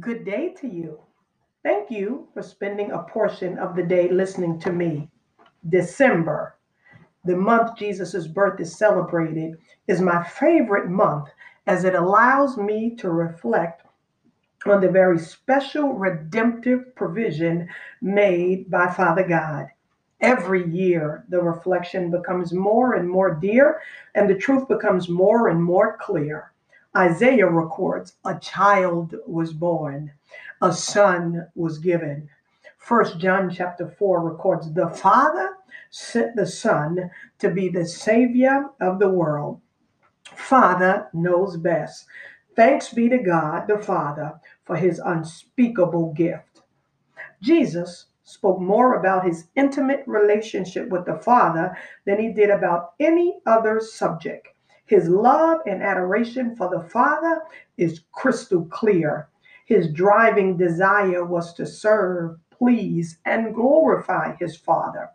Good day to you. Thank you for spending a portion of the day listening to me. December, the month Jesus' birth is celebrated, is my favorite month as it allows me to reflect on the very special redemptive provision made by Father God. Every year, the reflection becomes more and more dear, and the truth becomes more and more clear. Isaiah records a child was born, a son was given. First John chapter 4 records the Father sent the Son to be the Savior of the world. Father knows best. Thanks be to God the Father for his unspeakable gift. Jesus spoke more about his intimate relationship with the Father than he did about any other subject. His love and adoration for the Father is crystal clear. His driving desire was to serve, please, and glorify his Father.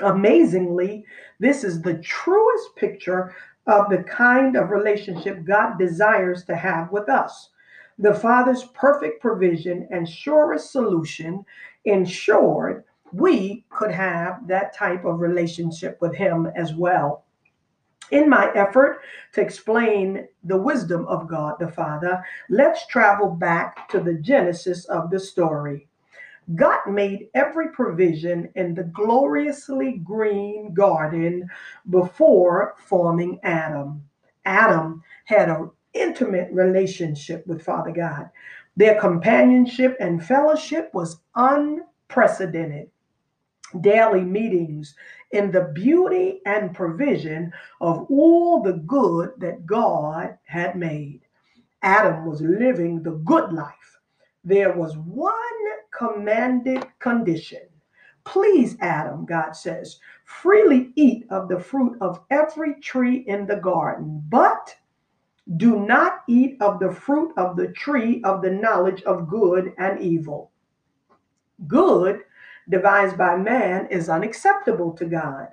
Amazingly, this is the truest picture of the kind of relationship God desires to have with us. The Father's perfect provision and surest solution ensured we could have that type of relationship with Him as well. In my effort to explain the wisdom of God the Father, let's travel back to the genesis of the story. God made every provision in the gloriously green garden before forming Adam. Adam had an intimate relationship with Father God. Their companionship and fellowship was unprecedented daily meetings in the beauty and provision of all the good that God had made. Adam was living the good life. There was one commanded condition. Please, Adam, God says, freely eat of the fruit of every tree in the garden, but do not eat of the fruit of the tree of the knowledge of good and evil. Good devised by man is unacceptable to God.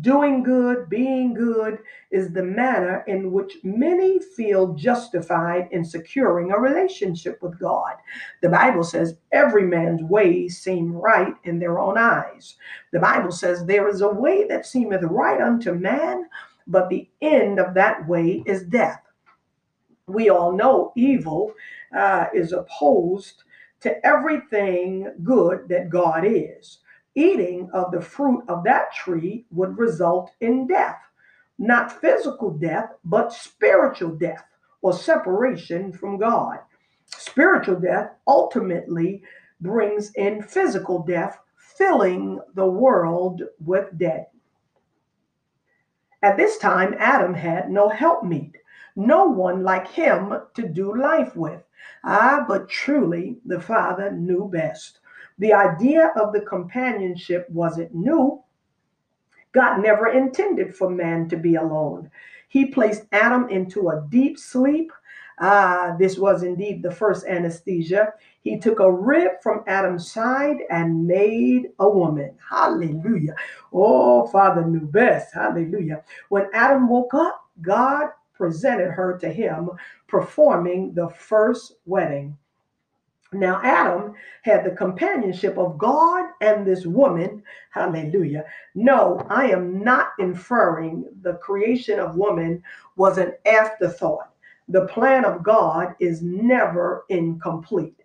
Doing good, being good, is the manner in which many feel justified in securing a relationship with God. The Bible says every man's ways seem right in their own eyes. The Bible says there is a way that seemeth right unto man, but the end of that way is death. We all know evil uh, is opposed to everything good that God is. Eating of the fruit of that tree would result in death, not physical death, but spiritual death or separation from God. Spiritual death ultimately brings in physical death, filling the world with dead. At this time, Adam had no helpmeet, no one like him to do life with. Ah, but truly the Father knew best. The idea of the companionship wasn't new. God never intended for man to be alone. He placed Adam into a deep sleep. Ah, this was indeed the first anesthesia. He took a rib from Adam's side and made a woman. Hallelujah. Oh, Father knew best. Hallelujah. When Adam woke up, God presented her to him, performing the first wedding. Now, Adam had the companionship of God and this woman. Hallelujah. No, I am not inferring the creation of woman was an afterthought. The plan of God is never incomplete.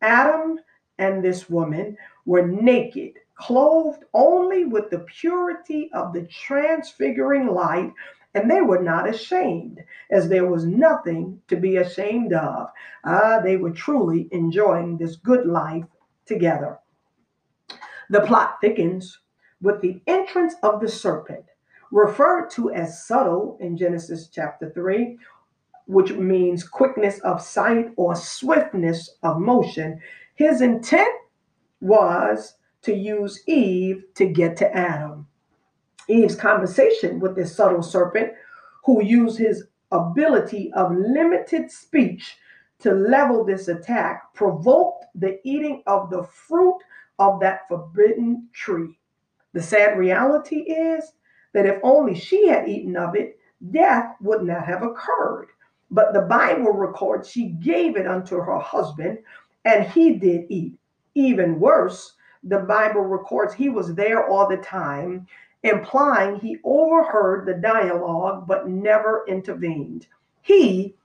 Adam and this woman were naked, clothed only with the purity of the transfiguring light and they were not ashamed, as there was nothing to be ashamed of. Ah, they were truly enjoying this good life together. The plot thickens with the entrance of the serpent, referred to as subtle in Genesis chapter 3, which means quickness of sight or swiftness of motion. His intent was to use Eve to get to Adam. Eve's conversation with this subtle serpent, who used his ability of limited speech to level this attack, provoked the eating of the fruit of that forbidden tree. The sad reality is that if only she had eaten of it, death would not have occurred. But the Bible records she gave it unto her husband, and he did eat. Even worse, the Bible records he was there all the time, implying he overheard the dialogue but never intervened. He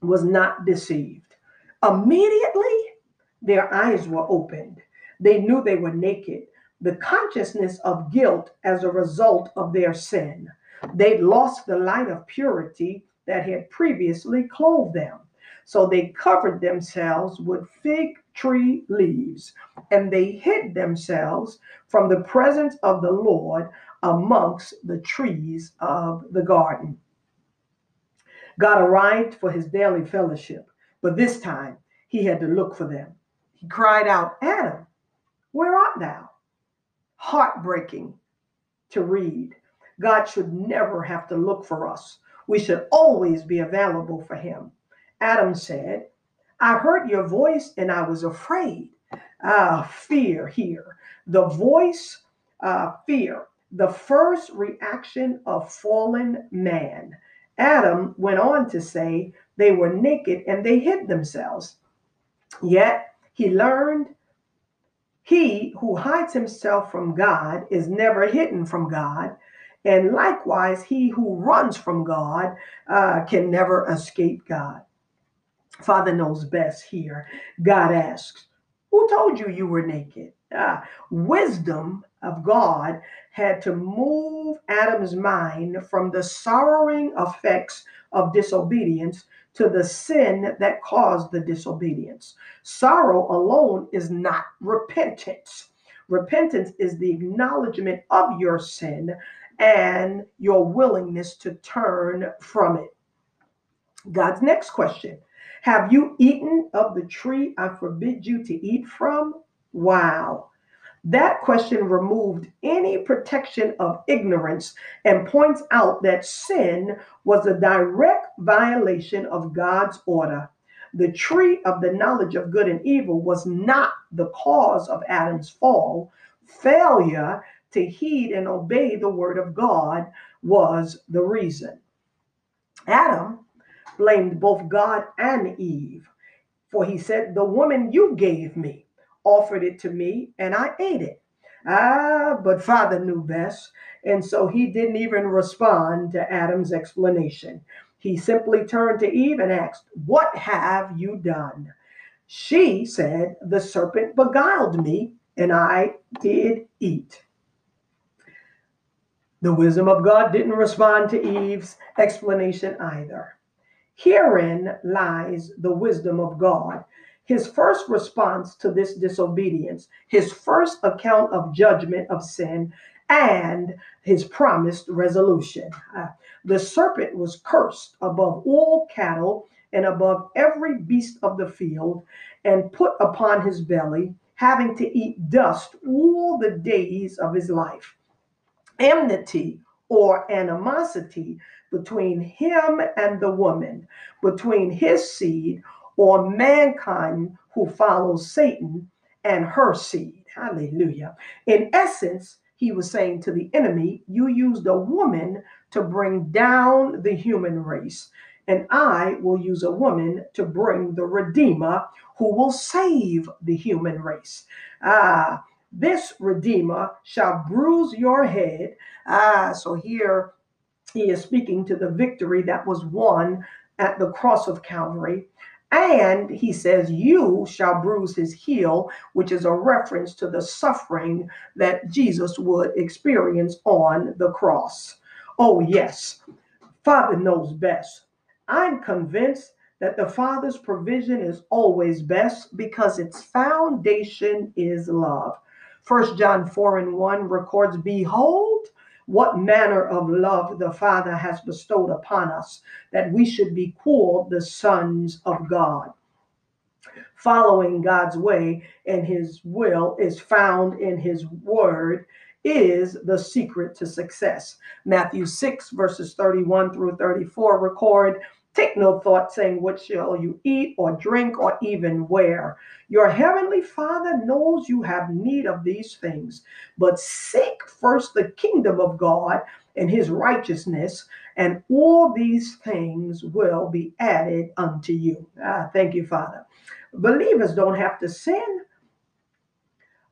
was not deceived. Immediately, their eyes were opened. They knew they were naked. The consciousness of guilt as a result of their sin. They'd lost the light of purity that had previously clothed them. So they covered themselves with fig tree leaves, and they hid themselves from the presence of the Lord amongst the trees of the garden. God arrived for his daily fellowship, but this time he had to look for them. He cried out, Adam, where art thou? Heartbreaking to read. God should never have to look for us. We should always be available for him. Adam said, I heard your voice and I was afraid. Ah, fear here. The voice, uh, fear, the first reaction of fallen man. Adam went on to say they were naked and they hid themselves. Yet he learned he who hides himself from God is never hidden from God. And likewise, he who runs from God uh, can never escape God. Father knows best here. God asks, Who told you you were naked? Uh, wisdom of God had to move Adam's mind from the sorrowing effects of disobedience to the sin that caused the disobedience. Sorrow alone is not repentance. Repentance is the acknowledgement of your sin and your willingness to turn from it. God's next question Have you eaten of the tree I forbid you to eat from? Wow. That question removed any protection of ignorance and points out that sin was a direct violation of God's order. The tree of the knowledge of good and evil was not the cause of Adam's fall. Failure to heed and obey the word of God was the reason. Adam blamed both God and Eve, for he said, The woman you gave me offered it to me and I ate it. Ah, but Father knew best, and so he didn't even respond to Adam's explanation. He simply turned to Eve and asked, What have you done? She said, The serpent beguiled me, and I did eat. The wisdom of God didn't respond to Eve's explanation either. Herein lies the wisdom of God. His first response to this disobedience, his first account of judgment of sin, and his promised resolution. Uh, the serpent was cursed above all cattle and above every beast of the field, and put upon his belly, having to eat dust all the days of his life enmity or animosity between him and the woman, between his seed or mankind who follows Satan and her seed. Hallelujah. In essence, he was saying to the enemy, You used a woman to bring down the human race, and I will use a woman to bring the Redeemer who will save the human race. Ah, this Redeemer shall bruise your head. Ah, so here he is speaking to the victory that was won at the cross of Calvary. And he says, You shall bruise his heel, which is a reference to the suffering that Jesus would experience on the cross. Oh, yes, Father knows best. I'm convinced that the Father's provision is always best because its foundation is love. First John 4 and 1 records, Behold, what manner of love the Father has bestowed upon us, that we should be called the sons of God. Following God's way and his will is found in his word is the secret to success. Matthew 6, verses 31 through 34 record Take no thought saying, What shall you eat or drink or even wear? Your heavenly Father knows you have need of these things, but seek first the kingdom of God and his righteousness, and all these things will be added unto you. Ah, thank you, Father. Believers don't have to sin.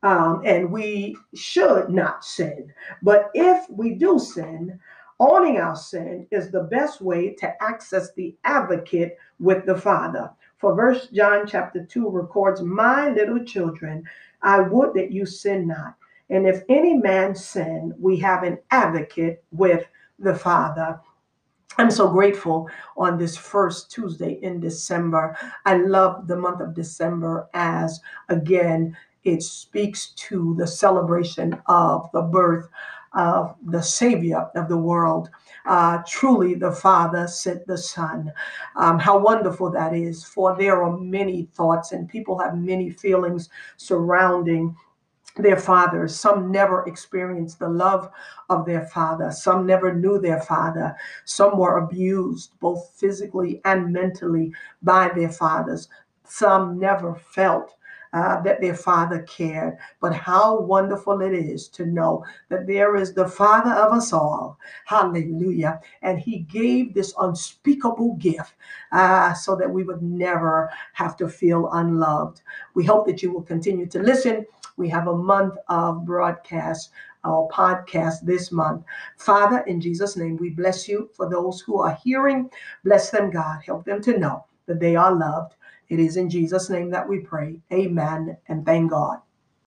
Um, and we should not sin. But if we do sin, owning our sin is the best way to access the advocate with the Father. For First John chapter 2 records, My little children, I would that you sin not. And if any man sin, we have an advocate with the Father. I'm so grateful on this first Tuesday in December. I love the month of December as, again, it speaks to the celebration of the birth of the Savior of the world. Uh, truly, the Father sent the Son. Um, how wonderful that is, for there are many thoughts and people have many feelings surrounding their fathers. Some never experienced the love of their father. Some never knew their father. Some were abused, both physically and mentally, by their fathers. Some never felt uh, that their father cared. But how wonderful it is to know that there is the father of us all. Hallelujah. And he gave this unspeakable gift uh, so that we would never have to feel unloved. We hope that you will continue to listen. We have a month of broadcast our podcast this month. Father, in Jesus' name, we bless you for those who are hearing. Bless them, God. Help them to know that they are loved it is in Jesus' name that we pray. Amen and thank God.